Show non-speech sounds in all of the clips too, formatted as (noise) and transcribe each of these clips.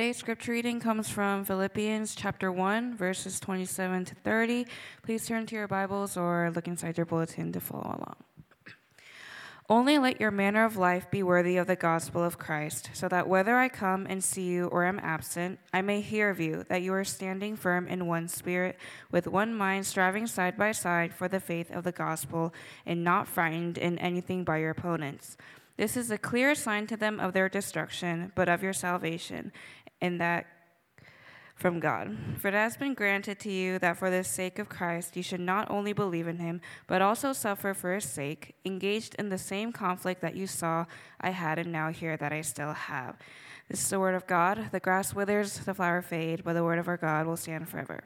Today's scripture reading comes from Philippians chapter 1, verses 27 to 30. Please turn to your Bibles or look inside your bulletin to follow along. Only let your manner of life be worthy of the gospel of Christ, so that whether I come and see you or am absent, I may hear of you that you are standing firm in one spirit, with one mind, striving side by side for the faith of the gospel, and not frightened in anything by your opponents. This is a clear sign to them of their destruction, but of your salvation, and that from God. For it has been granted to you that for the sake of Christ you should not only believe in him, but also suffer for his sake, engaged in the same conflict that you saw I had and now hear that I still have. This is the word of God. The grass withers, the flower fade, but the word of our God will stand forever.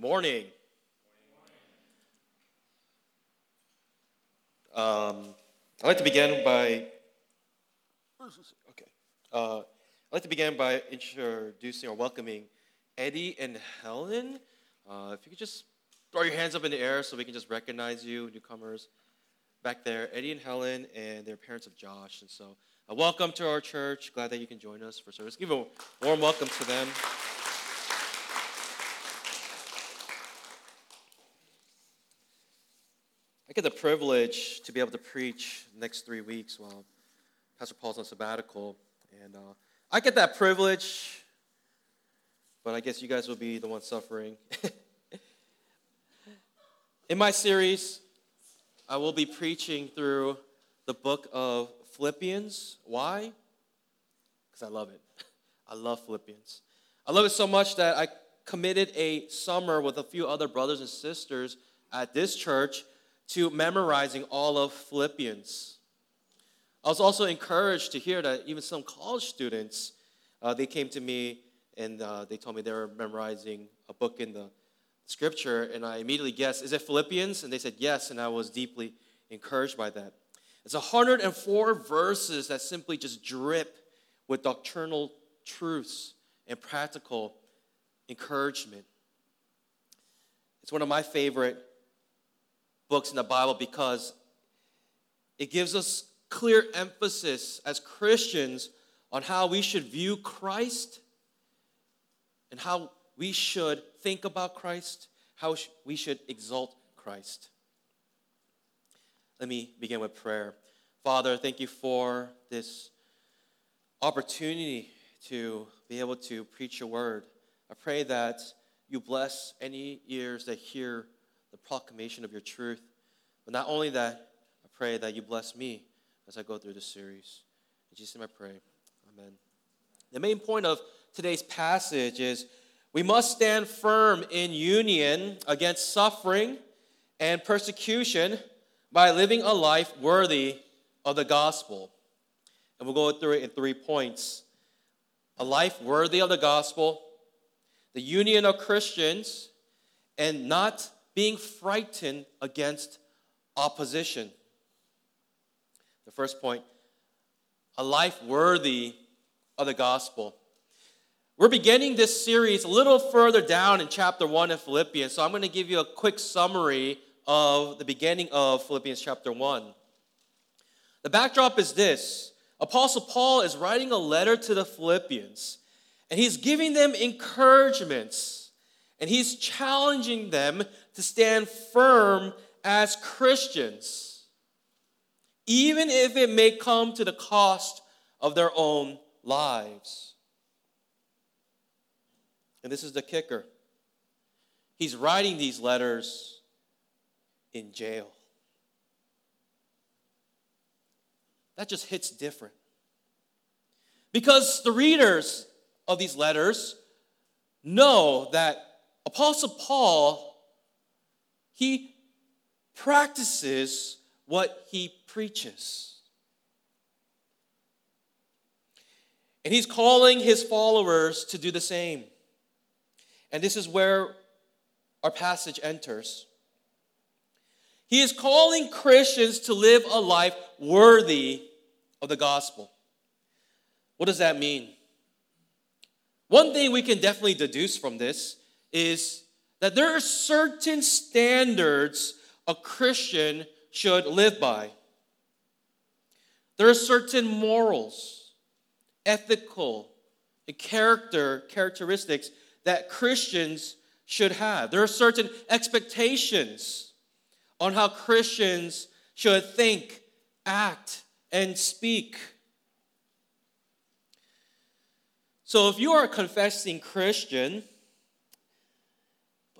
Morning. Um, I'd like to begin by. Okay. Uh, I'd like to begin by introducing or welcoming Eddie and Helen. Uh, if you could just throw your hands up in the air so we can just recognize you, newcomers. Back there, Eddie and Helen, and their parents of Josh. And so, uh, welcome to our church. Glad that you can join us for service. Give a warm welcome to them. I get the privilege to be able to preach next three weeks while Pastor Paul's on sabbatical. And uh, I get that privilege, but I guess you guys will be the ones suffering. (laughs) In my series, I will be preaching through the book of Philippians. Why? Because I love it. (laughs) I love Philippians. I love it so much that I committed a summer with a few other brothers and sisters at this church to memorizing all of Philippians. I was also encouraged to hear that even some college students, uh, they came to me and uh, they told me they were memorizing a book in the scripture, and I immediately guessed, is it Philippians? And they said yes, and I was deeply encouraged by that. It's 104 verses that simply just drip with doctrinal truths and practical encouragement. It's one of my favorite books in the Bible because it gives us clear emphasis as Christians on how we should view Christ and how we should think about Christ, how we should exalt Christ. Let me begin with prayer. Father, thank you for this opportunity to be able to preach your word. I pray that you bless any ears that hear the proclamation of your truth. But not only that, I pray that you bless me as I go through this series. In Jesus' name I pray. Amen. The main point of today's passage is we must stand firm in union against suffering and persecution by living a life worthy of the gospel. And we'll go through it in three points a life worthy of the gospel, the union of Christians, and not being frightened against opposition. The first point a life worthy of the gospel. We're beginning this series a little further down in chapter 1 of Philippians, so I'm going to give you a quick summary of the beginning of Philippians chapter 1. The backdrop is this Apostle Paul is writing a letter to the Philippians, and he's giving them encouragements, and he's challenging them to stand firm as Christians, even if it may come to the cost of their own lives. And this is the kicker. He's writing these letters in jail. That just hits different. Because the readers of these letters know that Apostle Paul he practices what he preaches. And he's calling his followers to do the same. And this is where our passage enters. He is calling Christians to live a life worthy of the gospel. What does that mean? One thing we can definitely deduce from this is that there are certain standards a Christian should live by. There are certain morals, ethical, and character characteristics that Christians should have. There are certain expectations on how Christians should think, act, and speak. So if you are a confessing Christian,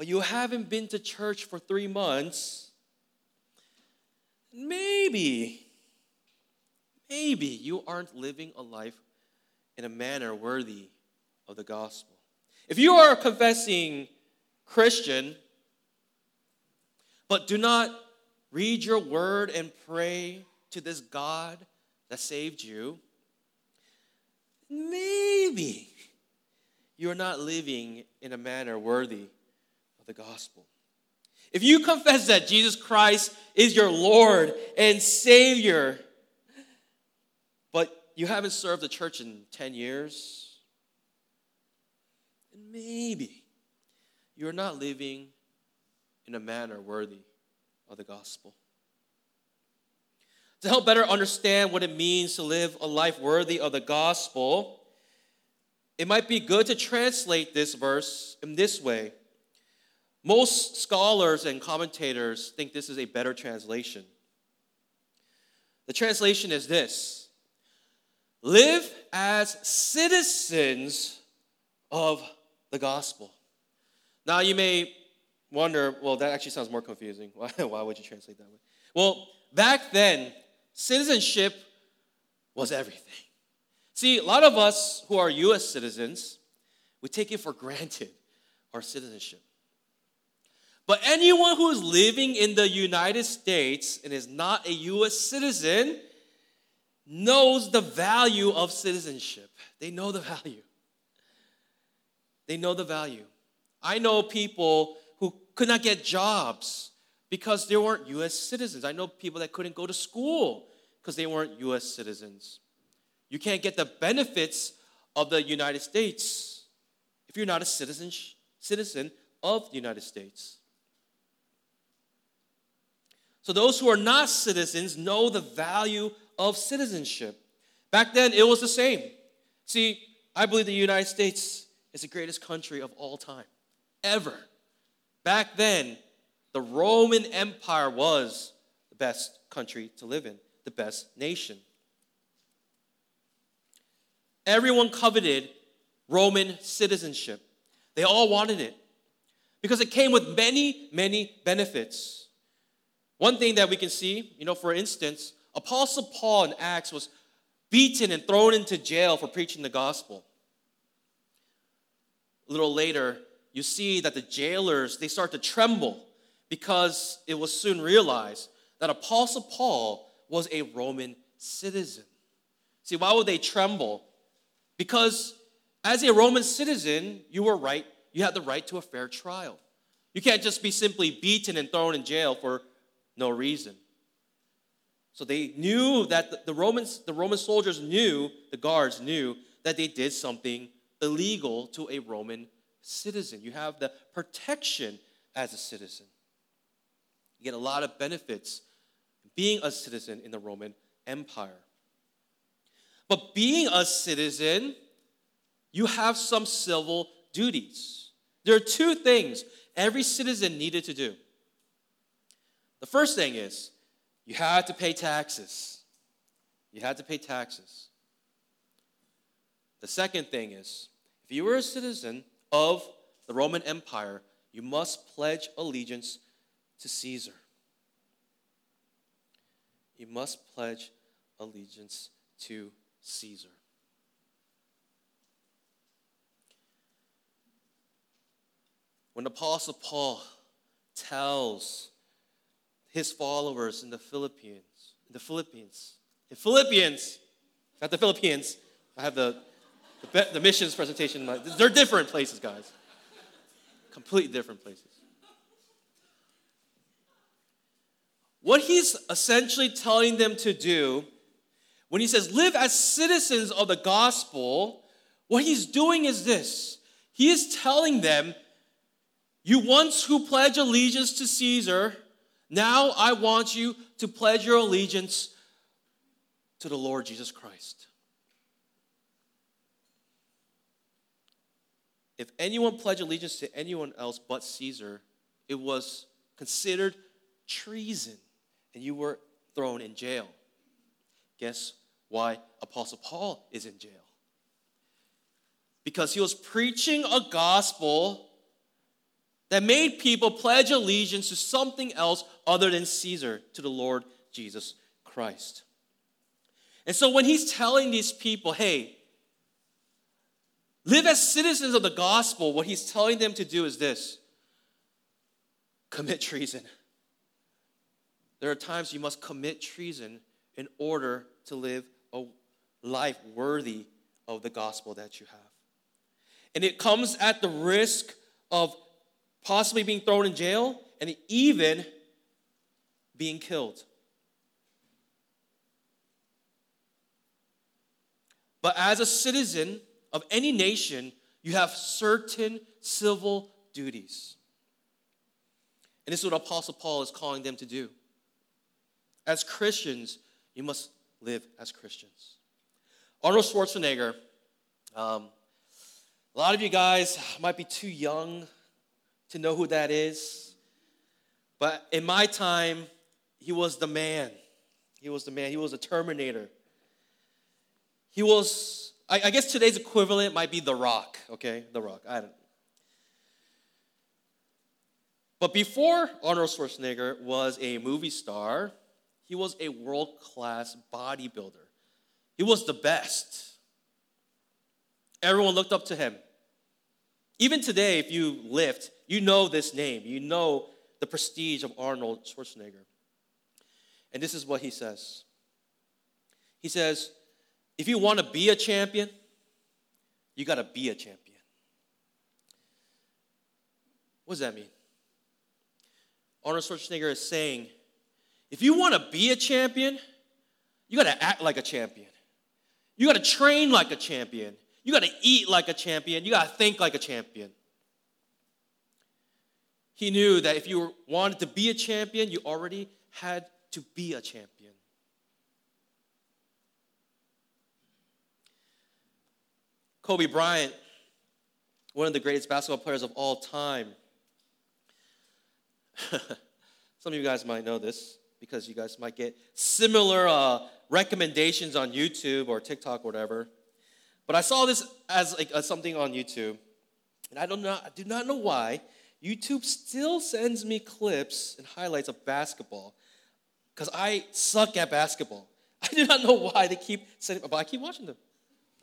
but you haven't been to church for three months, maybe, maybe you aren't living a life in a manner worthy of the gospel. If you are a confessing Christian, but do not read your word and pray to this God that saved you, maybe you're not living in a manner worthy the gospel. If you confess that Jesus Christ is your Lord and Savior, but you haven't served the church in 10 years, maybe you're not living in a manner worthy of the gospel. To help better understand what it means to live a life worthy of the gospel, it might be good to translate this verse in this way. Most scholars and commentators think this is a better translation. The translation is this Live as citizens of the gospel. Now, you may wonder, well, that actually sounds more confusing. (laughs) Why, why would you translate that way? Well, back then, citizenship was everything. See, a lot of us who are US citizens, we take it for granted, our citizenship. But anyone who is living in the United States and is not a US citizen knows the value of citizenship. They know the (laughs) value. They know the value. I know people who could not get jobs because they weren't US citizens. I know people that couldn't go to school because they weren't US citizens. You can't get the benefits of the United States if you're not a citizen, citizen of the United States. So those who are not citizens know the value of citizenship. Back then, it was the same. See, I believe the United States is the greatest country of all time, ever. Back then, the Roman Empire was the best country to live in, the best nation. Everyone coveted Roman citizenship. They all wanted it because it came with many, many benefits. One thing that we can see, you know, for instance, Apostle Paul in Acts was beaten and thrown into jail for preaching the gospel. A little later, you see that the jailers they start to tremble because it was soon realized that Apostle Paul was a Roman citizen. See, why would they tremble? Because as a Roman citizen, you were right, you had the right to a fair trial. You can't just be simply beaten and thrown in jail for no reason. So they knew that the Romans, the Roman soldiers knew, the guards knew that they did something illegal to a Roman citizen. You have the protection as a citizen. You get a lot of benefits being a citizen in the Roman Empire. But being a citizen, you have some civil duties. There are two things every citizen needed to do. The first thing is you had to pay taxes. You had to pay taxes. The second thing is if you were a citizen of the Roman Empire, you must pledge allegiance to Caesar. You must pledge allegiance to Caesar. When Apostle Paul tells his followers in the Philippines, in the Philippines, in Philippians, not the Philippines, I have the the, the missions presentation, they're different places, guys. Completely different places. What he's essentially telling them to do when he says live as citizens of the gospel, what he's doing is this he is telling them, You once who pledge allegiance to Caesar, now I want you to pledge your allegiance to the Lord Jesus Christ. If anyone pledged allegiance to anyone else but Caesar, it was considered treason and you were thrown in jail. Guess why Apostle Paul is in jail? Because he was preaching a gospel that made people pledge allegiance to something else other than Caesar, to the Lord Jesus Christ. And so when he's telling these people, hey, live as citizens of the gospel, what he's telling them to do is this commit treason. There are times you must commit treason in order to live a life worthy of the gospel that you have. And it comes at the risk of possibly being thrown in jail and even being killed. But as a citizen of any nation, you have certain civil duties. And this is what Apostle Paul is calling them to do. As Christians, you must live as Christians. Arnold Schwarzenegger, um, a lot of you guys might be too young to know who that is. But in my time, he was the man. He was the man. He was a Terminator. He was, I, I guess today's equivalent might be The Rock, okay? The Rock. I don't But before Arnold Schwarzenegger was a movie star, he was a world class bodybuilder. He was the best. Everyone looked up to him. Even today, if you lift, you know this name. You know the prestige of Arnold Schwarzenegger. And this is what he says He says, if you want to be a champion, you got to be a champion. What does that mean? Arnold Schwarzenegger is saying, if you want to be a champion, you got to act like a champion. You got to train like a champion. You got to eat like a champion. You got to think like a champion. He knew that if you wanted to be a champion, you already had to be a champion. Kobe Bryant, one of the greatest basketball players of all time. (laughs) Some of you guys might know this because you guys might get similar uh, recommendations on YouTube or TikTok or whatever. But I saw this as like as something on YouTube, and I don't know, I do not know why. YouTube still sends me clips and highlights of basketball because I suck at basketball. (laughs) I do not know why they keep sending, but I keep watching them.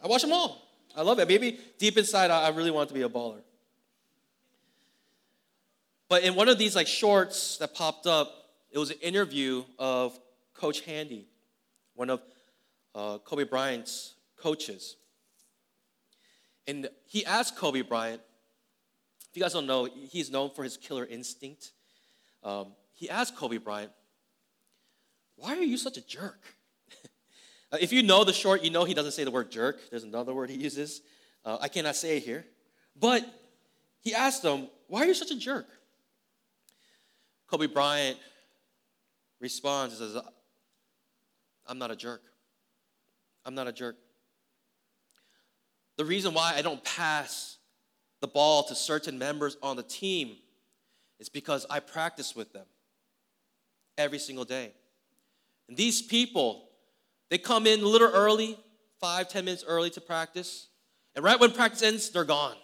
I watch them all. I love it. Maybe deep inside, I really want to be a baller. But in one of these like shorts that popped up, it was an interview of Coach Handy, one of uh, Kobe Bryant's coaches. And he asked Kobe Bryant, you guys don't know, he's known for his killer instinct. Um, he asked Kobe Bryant, Why are you such a jerk? (laughs) if you know the short, you know he doesn't say the word jerk. There's another word he uses. Uh, I cannot say it here. But he asked him, Why are you such a jerk? Kobe Bryant responds and says, I'm not a jerk. I'm not a jerk. The reason why I don't pass the ball to certain members on the team is because I practice with them every single day. And these people, they come in a little early, five, ten minutes early to practice. And right when practice ends, they're gone.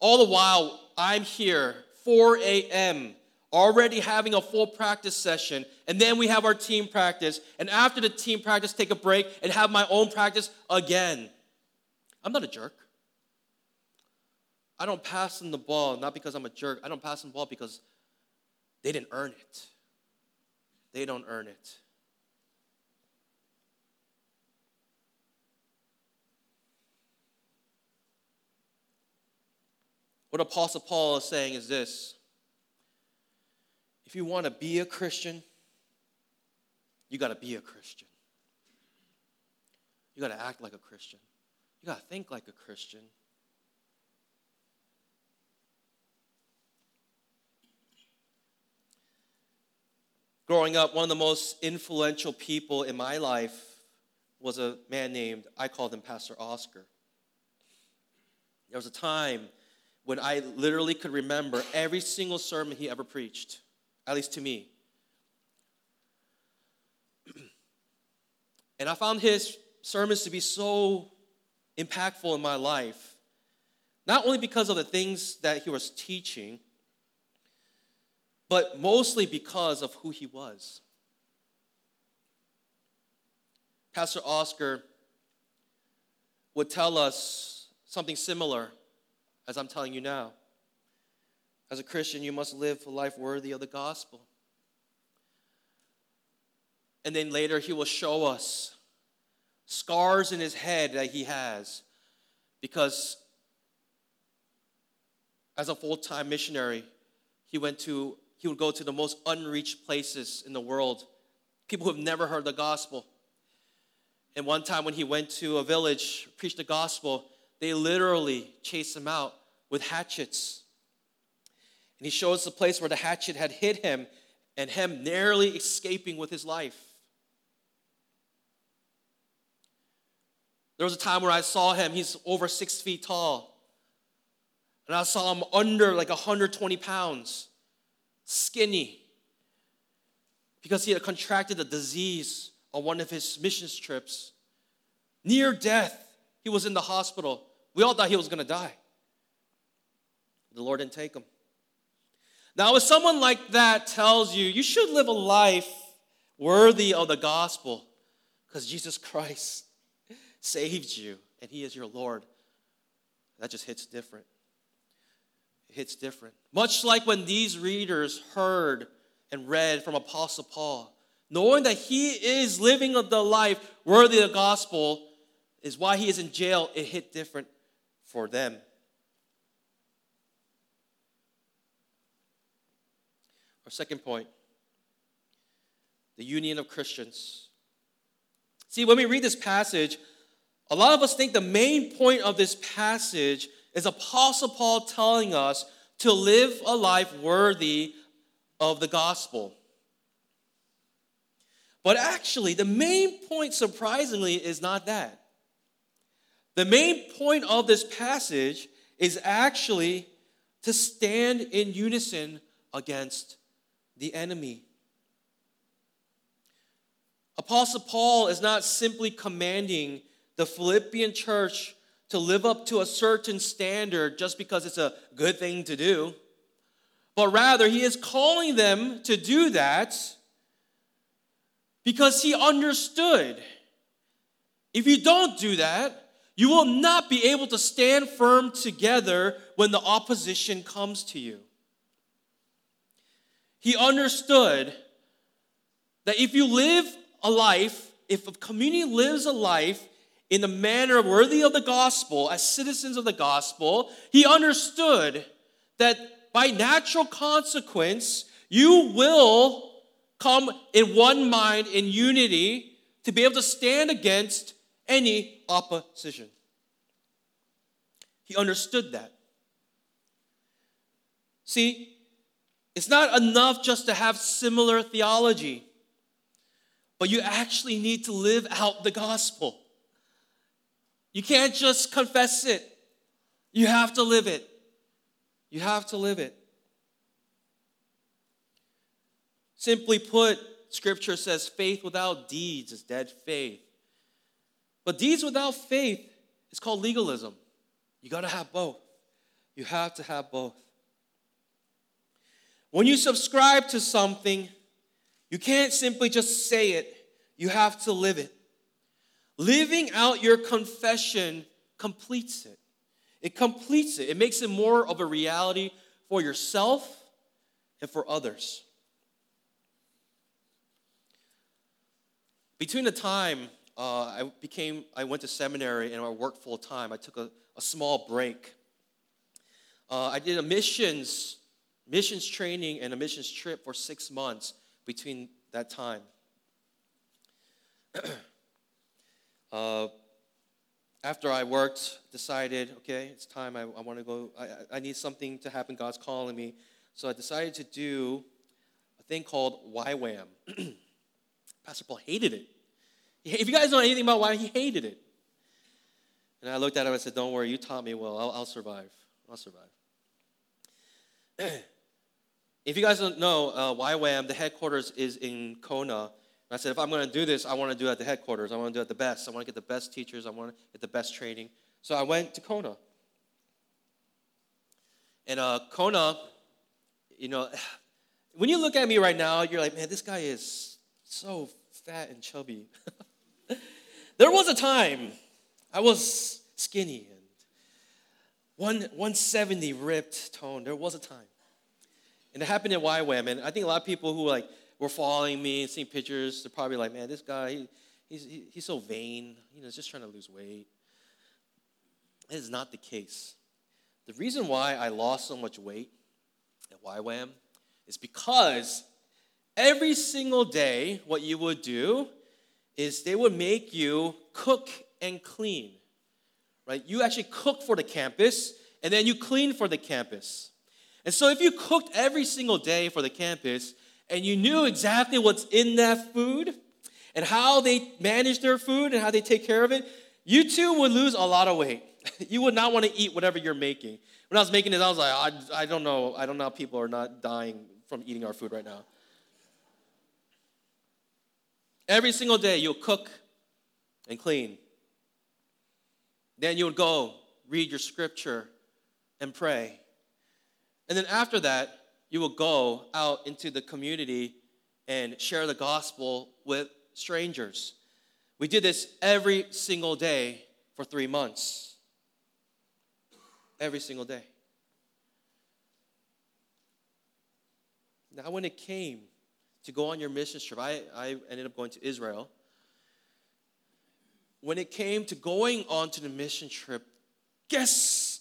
All the while, I'm here, 4 a.m., already having a full practice session, and then we have our team practice, and after the team practice, take a break and have my own practice again. I'm not a jerk. I don't pass them the ball not because I'm a jerk. I don't pass them the ball because they didn't earn it. They don't earn it. What Apostle Paul is saying is this if you want to be a Christian, you got to be a Christian. You got to act like a Christian. You got to think like a Christian. Growing up, one of the most influential people in my life was a man named, I called him Pastor Oscar. There was a time when I literally could remember every single sermon he ever preached, at least to me. (clears throat) and I found his sermons to be so impactful in my life, not only because of the things that he was teaching, but mostly because of who he was. Pastor Oscar would tell us something similar as I'm telling you now. As a Christian, you must live a life worthy of the gospel. And then later, he will show us scars in his head that he has because as a full-time missionary he went to he would go to the most unreached places in the world people who have never heard the gospel. And one time when he went to a village preached the gospel they literally chased him out with hatchets. And he shows the place where the hatchet had hit him and him narrowly escaping with his life. There was a time where I saw him, he's over six feet tall. And I saw him under like 120 pounds, skinny, because he had contracted a disease on one of his missions trips. Near death, he was in the hospital. We all thought he was going to die. The Lord didn't take him. Now, if someone like that tells you you should live a life worthy of the gospel, because Jesus Christ (laughs) saved you and He is your Lord, that just hits different. It hits different. Much like when these readers heard and read from Apostle Paul, knowing that he is living the life worthy of the gospel is why he is in jail, it hit different for them. Our second point the union of Christians. See, when we read this passage, a lot of us think the main point of this passage is Apostle Paul telling us to live a life worthy of the gospel. But actually, the main point, surprisingly, is not that. The main point of this passage is actually to stand in unison against the enemy. Apostle Paul is not simply commanding the Philippian church to live up to a certain standard just because it's a good thing to do, but rather he is calling them to do that because he understood if you don't do that, you will not be able to stand firm together when the opposition comes to you. He understood that if you live a life, if a community lives a life in the manner worthy of the gospel, as citizens of the gospel, he understood that by natural consequence, you will come in one mind, in unity, to be able to stand against any opposition. He understood that. See, it's not enough just to have similar theology, but you actually need to live out the gospel. You can't just confess it, you have to live it. You have to live it. Simply put, scripture says faith without deeds is dead faith. But deeds without faith is called legalism. You got to have both. You have to have both. When you subscribe to something, you can't simply just say it, you have to live it. Living out your confession completes it. It completes it. It makes it more of a reality for yourself and for others. Between the time uh, I became, I went to seminary and I worked full time, I took a, a small break. Uh, I did a missions, missions training and a missions trip for six months between that time. (clears throat) Uh, after I worked, decided, okay, it's time. I, I want to go. I, I need something to happen. God's calling me. So I decided to do a thing called YWAM. (clears throat) Pastor Paul hated it. If you guys know anything about why he hated it. And I looked at him and said, Don't worry, you taught me well. I'll, I'll survive. I'll survive. (clears throat) if you guys don't know, uh, YWAM, the headquarters is in Kona. I said, if I'm going to do this, I want to do it at the headquarters. I want to do it at the best. I want to get the best teachers. I want to get the best training. So I went to Kona. And uh, Kona, you know, (sighs) when you look at me right now, you're like, man, this guy is so fat and chubby. (laughs) there was a time I was skinny and one, 170 ripped tone. There was a time. And it happened at YWAM. And I think a lot of people who like were following me and seeing pictures, they're probably like, man, this guy, he, he's, he, he's so vain. You know, he's just trying to lose weight. It is not the case. The reason why I lost so much weight at YWAM is because every single day, what you would do is they would make you cook and clean. Right? You actually cook for the campus and then you clean for the campus. And so if you cooked every single day for the campus, and you knew exactly what's in that food and how they manage their food and how they take care of it, you too would lose a lot of weight. (laughs) you would not want to eat whatever you're making. When I was making this, I was like, I, I don't know. I don't know how people are not dying from eating our food right now. Every single day, you'll cook and clean. Then you'll go read your scripture and pray. And then after that, you will go out into the community and share the gospel with strangers. We did this every single day for three months. Every single day. Now, when it came to go on your mission trip, I, I ended up going to Israel. When it came to going on to the mission trip, guess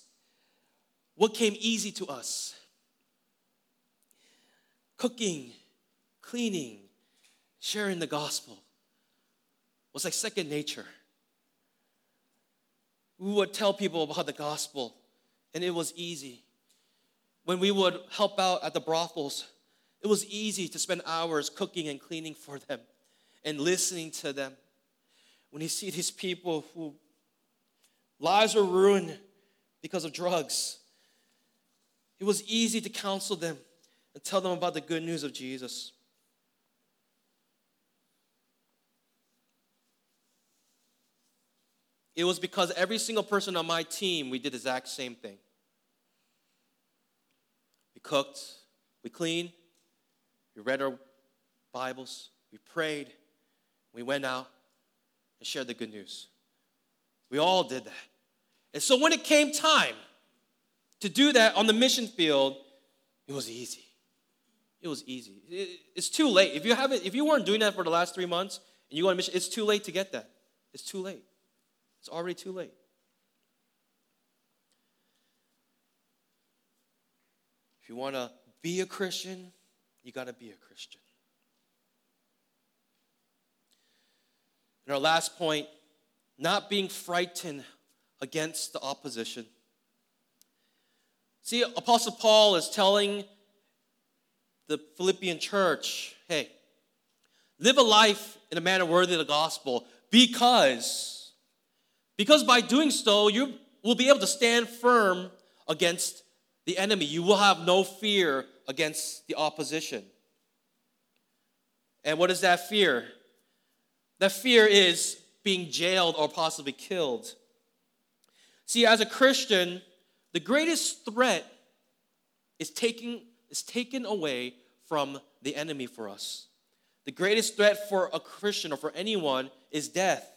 what came easy to us? Cooking, cleaning, sharing the gospel was like second nature. We would tell people about the gospel, and it was easy. When we would help out at the brothels, it was easy to spend hours cooking and cleaning for them and listening to them. When you see these people who lives were ruined because of drugs, it was easy to counsel them and tell them about the good news of Jesus. It was because every single person on my team, we did the exact same thing. We cooked, we cleaned, we read our Bibles, we prayed, we went out and shared the good news. We all did that. And so when it came time to do that on the mission field, it was easy. It was easy. it's too late. If you haven't, if you weren't doing that for the last three months and you go on a mission, it's too late to get that. It's too late. It's already too late. If you want to be a Christian, you got to be a Christian. And our last point not being frightened against the opposition. See, Apostle Paul is telling the Philippian church hey, live a life in a manner worthy of the gospel because, because by doing so, you will be able to stand firm against the enemy. You will have no fear against the opposition. And what is that fear? That fear is being jailed or possibly killed. See, as a Christian, the greatest threat is taking is taken away from the enemy for us. The greatest threat for a Christian or for anyone is death.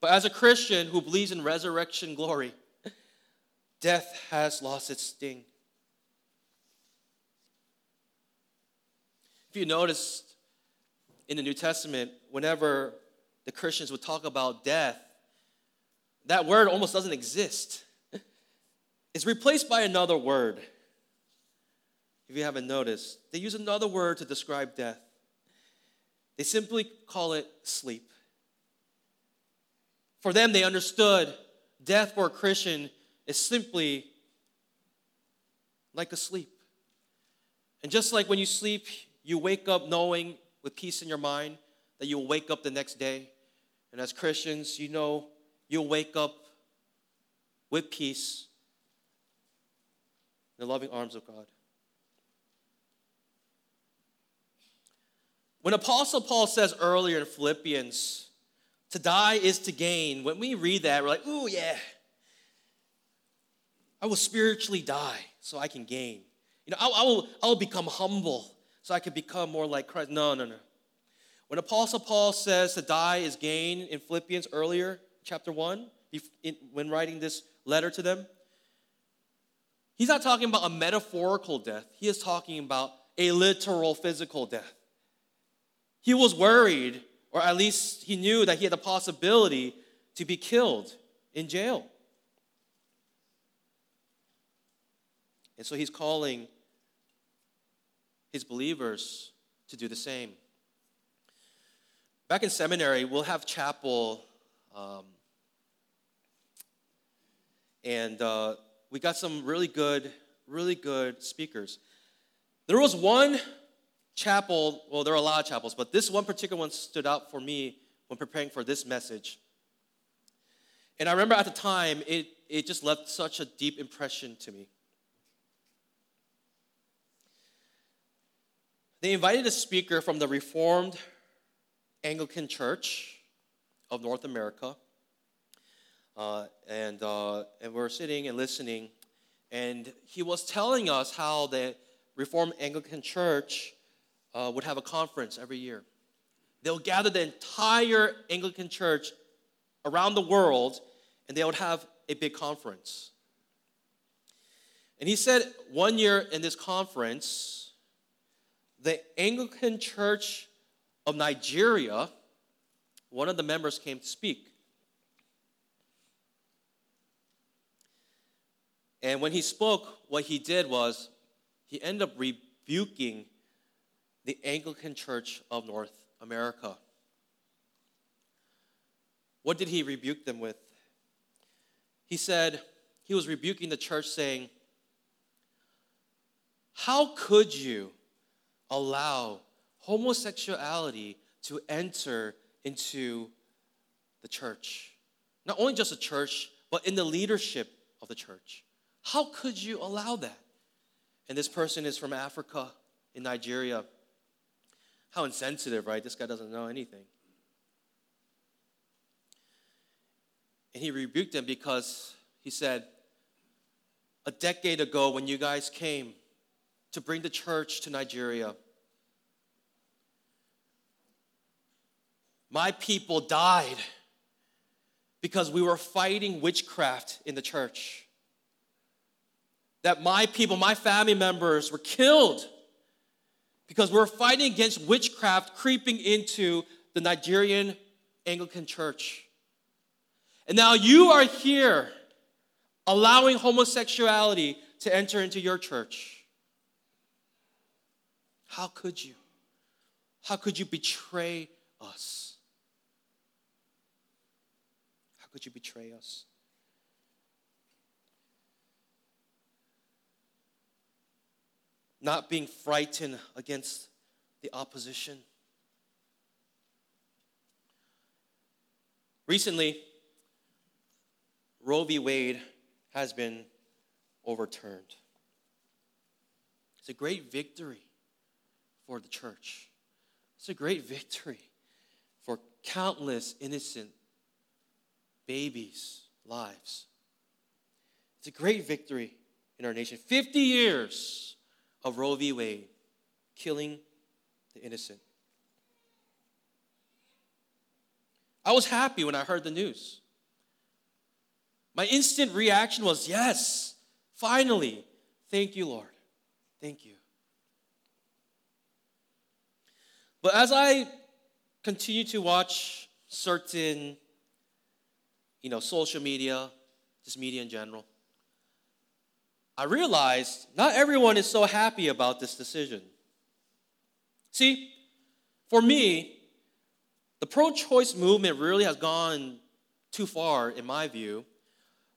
But as a Christian who believes in resurrection glory, (laughs) death has lost its sting. If you noticed in the New Testament, whenever the Christians would talk about death, that word almost doesn't exist. It's replaced by another word if you haven't noticed. They use another word to describe death. They simply call it sleep. For them, they understood death for a Christian is simply like a sleep. And just like when you sleep, you wake up knowing with peace in your mind that you'll wake up the next day. And as Christians, you know you'll wake up with peace the loving arms of God. When Apostle Paul says earlier in Philippians, to die is to gain, when we read that, we're like, ooh, yeah. I will spiritually die so I can gain. You know, I, I, will, I will become humble so I can become more like Christ. No, no, no. When Apostle Paul says to die is gain in Philippians earlier, chapter 1, when writing this letter to them, he's not talking about a metaphorical death. He is talking about a literal physical death. He was worried, or at least he knew that he had the possibility to be killed in jail. And so he's calling his believers to do the same. Back in seminary, we'll have chapel, um, and uh, we got some really good, really good speakers. There was one chapel, well, there are a lot of chapels, but this one particular one stood out for me when preparing for this message. And I remember at the time, it, it just left such a deep impression to me. They invited a speaker from the Reformed Anglican Church of North America. Uh, and, uh, and we are sitting and listening. And he was telling us how the Reformed Anglican Church uh, would have a conference every year. They'll gather the entire Anglican Church around the world, and they would have a big conference. And he said one year in this conference, the Anglican Church of Nigeria, one of the members came to speak. And when he spoke, what he did was he ended up rebuking the Anglican Church of North America. What did he rebuke them with? He said, he was rebuking the church, saying, How could you allow homosexuality to enter into the church. Not only just the church, but in the leadership of the church. How could you allow that? And this person is from Africa, in Nigeria. How insensitive, right? This guy doesn't know anything. And he rebuked them because he said, A decade ago, when you guys came, to bring the church to Nigeria. My people died because we were fighting witchcraft in the church. That my people, my family members were killed because we were fighting against witchcraft creeping into the Nigerian Anglican church. And now you are here allowing homosexuality to enter into your church. How could you? How could you betray us? How could you betray us? Not being frightened against the opposition. Recently, Roe v. Wade has been overturned. It's a great victory for the church. It's a great victory for countless innocent babies' lives. It's a great victory in our nation. 50 years of Roe v. Wade killing the innocent. I was happy when I heard the news. My instant reaction was, Yes, finally. Thank you, Lord. Thank you. But as I continue to watch certain, you know, social media, just media in general, I realized not everyone is so happy about this decision. See, for me, the pro choice movement really has gone too far, in my view.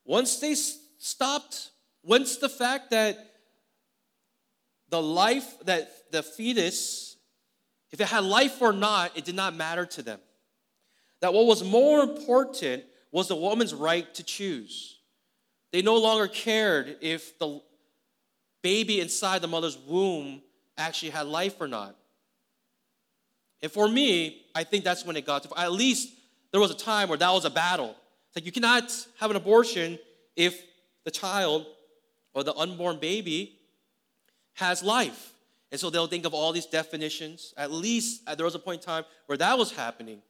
Once they stopped, once the fact that the life, that the fetus, if it had life or not, it did not matter to them. That what was more important was the woman's right to choose. They no longer cared if the baby inside the mother's womb actually had life or not. And for me, I think that's when it got to, at least there was a time where that was a battle. It's like you cannot have an abortion if the child or the unborn baby has life. And so they'll think of all these definitions. At least uh, there was a point in time where that was happening.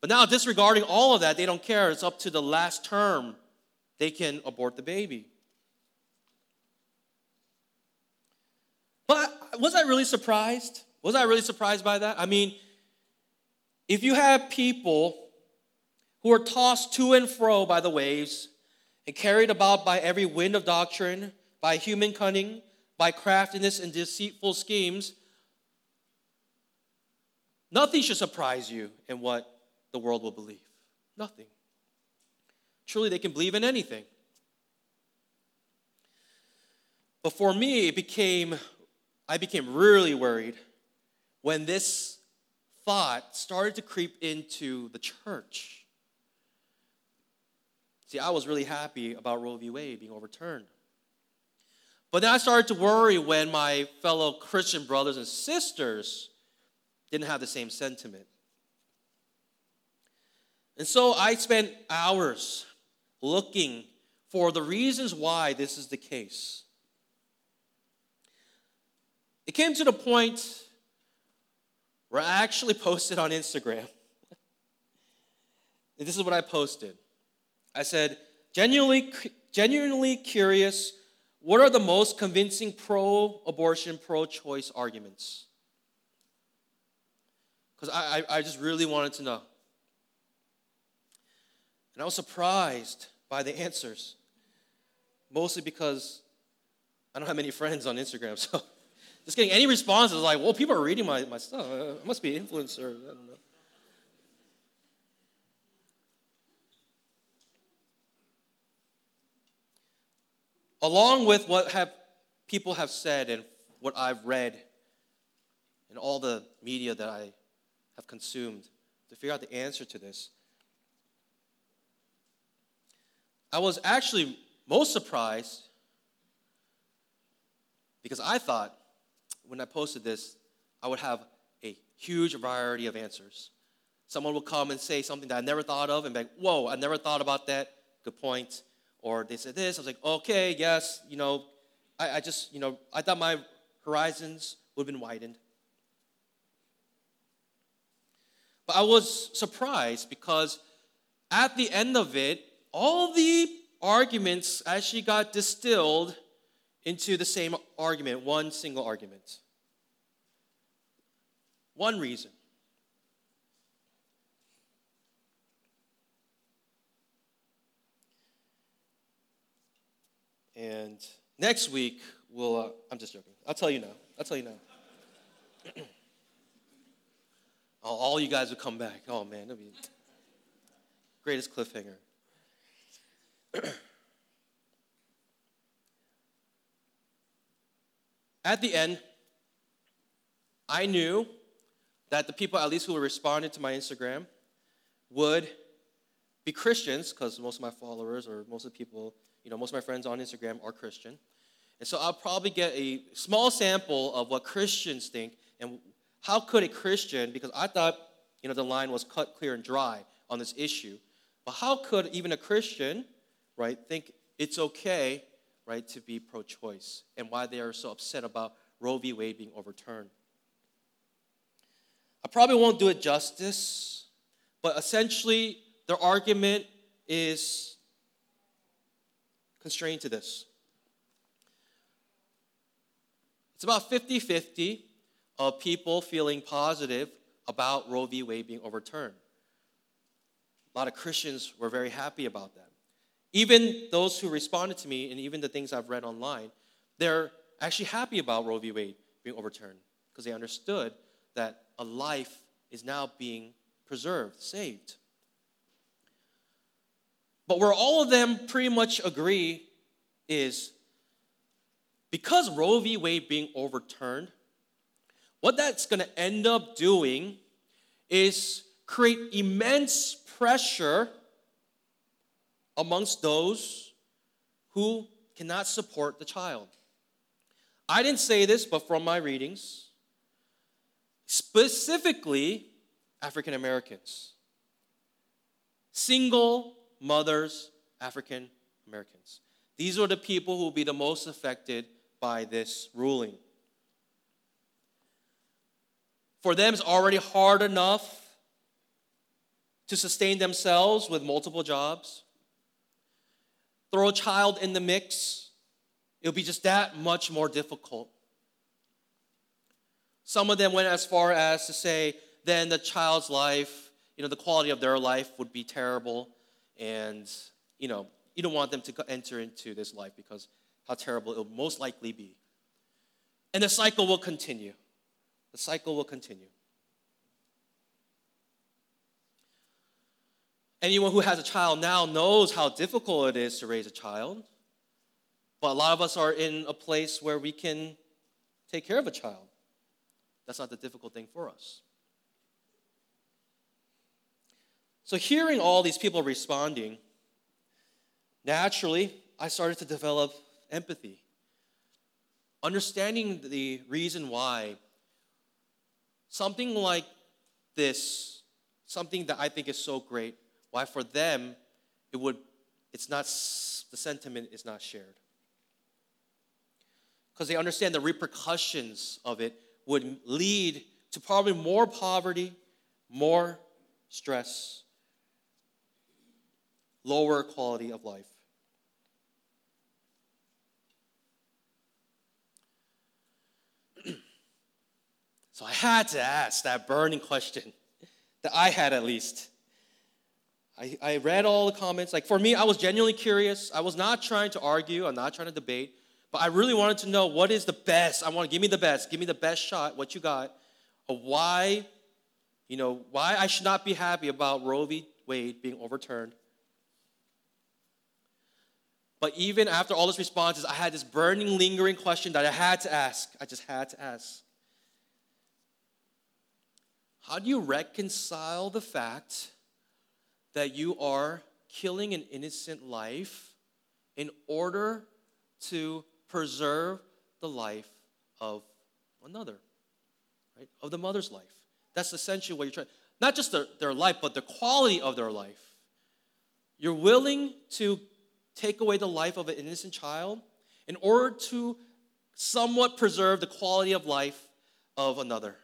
But now, disregarding all of that, they don't care. It's up to the last term. They can abort the baby. But was I really surprised? Was I really surprised by that? I mean, if you have people who are tossed to and fro by the waves and carried about by every wind of doctrine, by human cunning, by craftiness and deceitful schemes, nothing should surprise you in what the world will believe. Nothing. Truly, they can believe in anything. But for me, it became, I became really worried when this thought started to creep into the church. See, I was really happy about Roe v. Wade being overturned. But then I started to worry when my fellow Christian brothers and sisters didn't have the same sentiment. And so I spent hours looking for the reasons why this is the case. It came to the point where I actually (laughs) posted on Instagram. this is what I posted. I said, genuinely, genuinely curious, what are the most convincing pro abortion, pro choice arguments? Because I, I, I just really wanted to know. And I was surprised by the answers, mostly because I don't have many friends on Instagram. (laughs) So just getting any responses like, well, people are reading my, my stuff. Uh, I must be an influencer. I don't know. Along with what have people have said and what I've read and all the media that I have consumed to figure out the answer to this, I was actually most surprised because I thought when I posted this, I would have a huge variety of answers. Someone will come and say something that I never thought of and be like, whoa, I never thought about that. Good point. Or they said this. I was like, okay, yes, you know, I, I just, you know, I thought my horizons would have been widened. But I was surprised because at the end of it, all the arguments actually got distilled into the same argument, one single argument. One reason. And next week, we'll, uh, I'm just joking. I'll tell you now. I'll tell you now. (clears throat) all you guys will come back. Oh man, that'll be greatest cliffhanger. (clears throat) At the end, I knew that the people, at least who responded to my Instagram, would be Christians, because most of my followers or most of the people, you know, most of my friends on Instagram are Christian. And so I'll probably get a small sample of what Christians think and how could a Christian, because I thought, you know, the line was cut clear and dry on this issue, but how could even a Christian right, think it's okay, right, to be pro choice and why they are so upset about Roe v. Wade being overturned. I probably won't do it justice, but essentially, their argument is constrained to this. It's about 50 50 of people feeling positive about Roe v. Wade being overturned. A lot of Christians were very happy about that. Even those who responded to me, and even the things I've read online, they're actually happy about Roe v. Wade being overturned because they understood that a life is now being preserved, saved. But where all of them pretty much agree is because Roe v. Wade being overturned, what that's going to end up doing is create immense pressure amongst those who cannot support the child. I didn't say this, but from my readings, specifically African Americans, single mothers, African Americans. These are the people who will be the most affected by this ruling. For them, it's already hard enough to sustain themselves with multiple jobs. Throw a child in the mix, it'll be just that much more difficult. Some of them went as far as to say, then the child's life, you know, the quality of their life would be terrible. And, you know, you don't want them to enter into this life because how terrible it will most likely be. And the cycle will continue. The cycle will continue. Anyone who has a child now knows how difficult it is to raise a child. But a lot of us are in a place where we can take care of a child. That's not the difficult thing for us. So, hearing all these people responding, naturally, I started to develop empathy. Understanding the reason why something like this, something that I think is so great, why for them it would, it's not, the sentiment is not shared. Because they understand the repercussions of it would lead to probably more poverty, more stress, lower quality of life. (clears throat) so I had to ask that burning question that I had at least. I, I read all the comments. Like for me, I was genuinely curious. I was not trying to argue, I'm not trying to debate, but I really wanted to know what is the best. I want to give me the best, give me the best shot, what you got, why, you know, why I should not be happy about Roe v. Wade being overturned but even after all those responses, I had this burning, lingering question that I had to ask. I just had to ask. How do you reconcile the fact that you are killing an innocent life in order to preserve the life of another, right? Of the mother's life. That's essentially what you're trying. Not just their, their life, but the quality of their life. You're willing to take away the life of an innocent child in order to somewhat preserve the quality of life of another.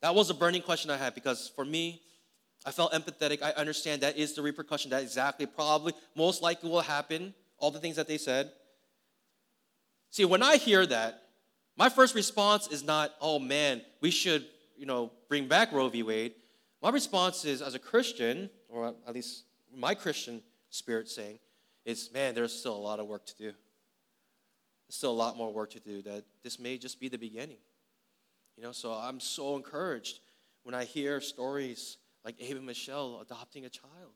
That was a burning question I had because for me, I felt empathetic. I understand that is the repercussion. That exactly, probably, most likely will happen. All the things that they said. See, when I hear that, my first response is not, oh man, we should, you know, bring back Roe v. Wade. My response is, as a Christian, or at least my Christian spirit saying, is man, there's still a lot of work to do. There's still a lot more work to do. That this may just be the beginning. You know, so I'm so encouraged when I hear stories like Abe and Michelle adopting a child.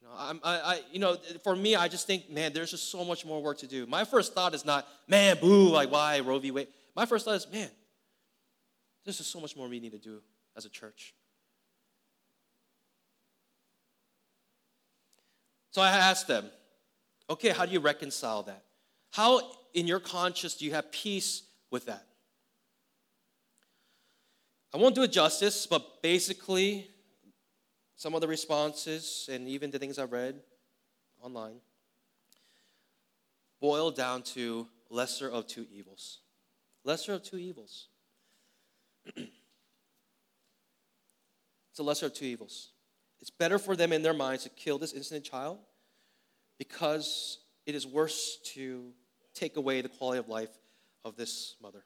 You know, I'm, I, I, you know, for me, I just think, man, there's just so much more work to do. My first thought is not, man, boo, like why Roe v. Wade. My first thought is, man, there's just so much more we need to do as a church. So I asked them, okay, how do you reconcile that? How in your conscience do you have peace with that? I won't do it justice, but basically, some of the responses and even the things I've read online boil down to lesser of two evils. Lesser of two evils. (clears throat) it's a lesser of two evils. It's better for them in their minds to kill this innocent child because it is worse to take away the quality of life of this mother.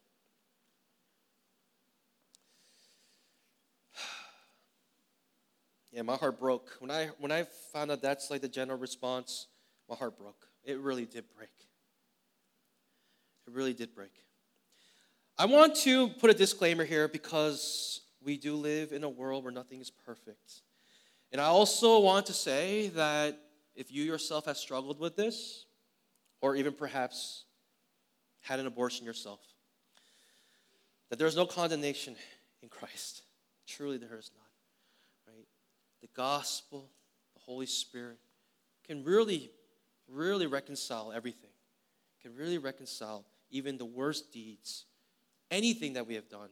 Yeah, my heart broke. When I when I found out that's like the general response, my heart broke. It really did break. It really did break. I want to put a disclaimer here because we do live in a world where nothing is perfect. And I also want to say that if you yourself have struggled with this, or even perhaps had an abortion yourself, that there is no condemnation in Christ. Truly, there is none. Gospel, the Holy Spirit, can really, really reconcile everything. Can really reconcile even the worst deeds, anything that we have done.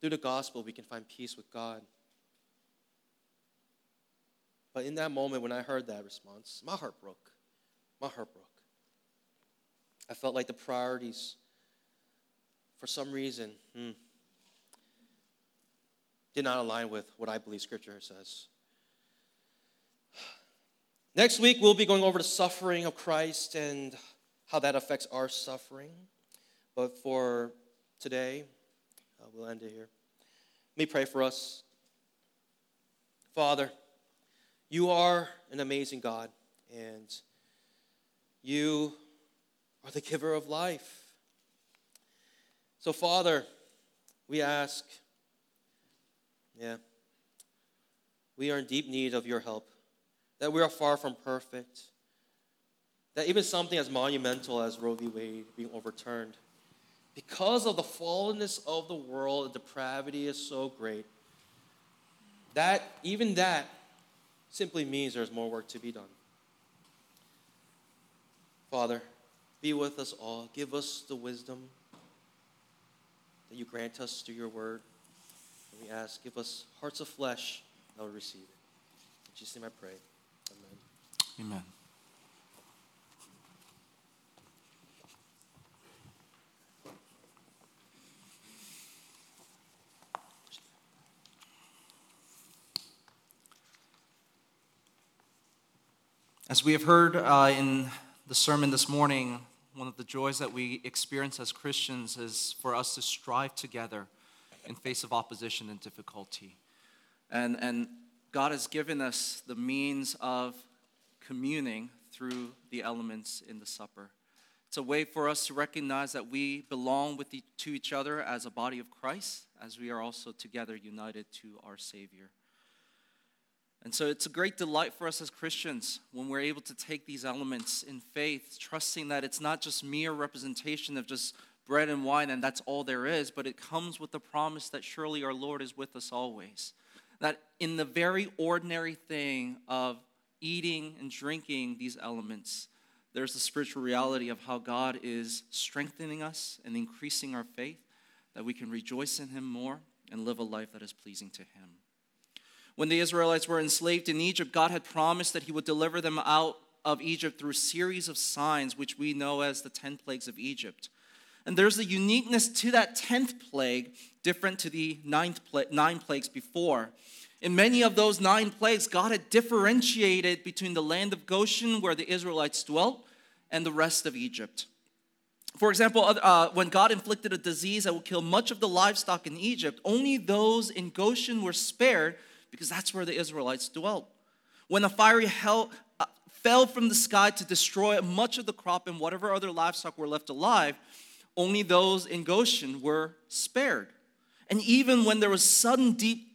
Through the gospel, we can find peace with God. But in that moment, when I heard that response, my heart broke. My heart broke. I felt like the priorities, for some reason, hmm, did not align with what I believe Scripture says. Next week, we'll be going over the suffering of Christ and how that affects our suffering. But for today, uh, we'll end it here. Let me pray for us. Father, you are an amazing God, and you are the giver of life. So, Father, we ask, yeah, we are in deep need of your help, that we are far from perfect, that even something as monumental as Roe v. Wade being overturned, because of the fallenness of the world, the depravity is so great, that even that simply means there's more work to be done. Father, be with us all. Give us the wisdom that you grant us through your word. And we ask, give us hearts of flesh that will receive it. In Jesus' name I pray. Amen. Amen. As we have heard uh, in the sermon this morning, one of the joys that we experience as Christians is for us to strive together in face of opposition and difficulty. And, and God has given us the means of communing through the elements in the supper. It's a way for us to recognize that we belong with the, to each other as a body of Christ, as we are also together united to our Savior. And so it's a great delight for us as Christians when we're able to take these elements in faith, trusting that it's not just mere representation of just bread and wine and that's all there is, but it comes with the promise that surely our Lord is with us always. That in the very ordinary thing of eating and drinking these elements, there's the spiritual reality of how God is strengthening us and increasing our faith, that we can rejoice in Him more and live a life that is pleasing to Him. When the Israelites were enslaved in Egypt, God had promised that He would deliver them out of Egypt through a series of signs, which we know as the 10 plagues of Egypt. And there's a uniqueness to that 10th plague, different to the ninth nine plagues before. In many of those nine plagues, God had differentiated between the land of Goshen, where the Israelites dwelt, and the rest of Egypt. For example, uh, when God inflicted a disease that would kill much of the livestock in Egypt, only those in Goshen were spared because that's where the Israelites dwelt. When a fiery hell uh, fell from the sky to destroy much of the crop and whatever other livestock were left alive, only those in Goshen were spared. And even when there was sudden deep darkness,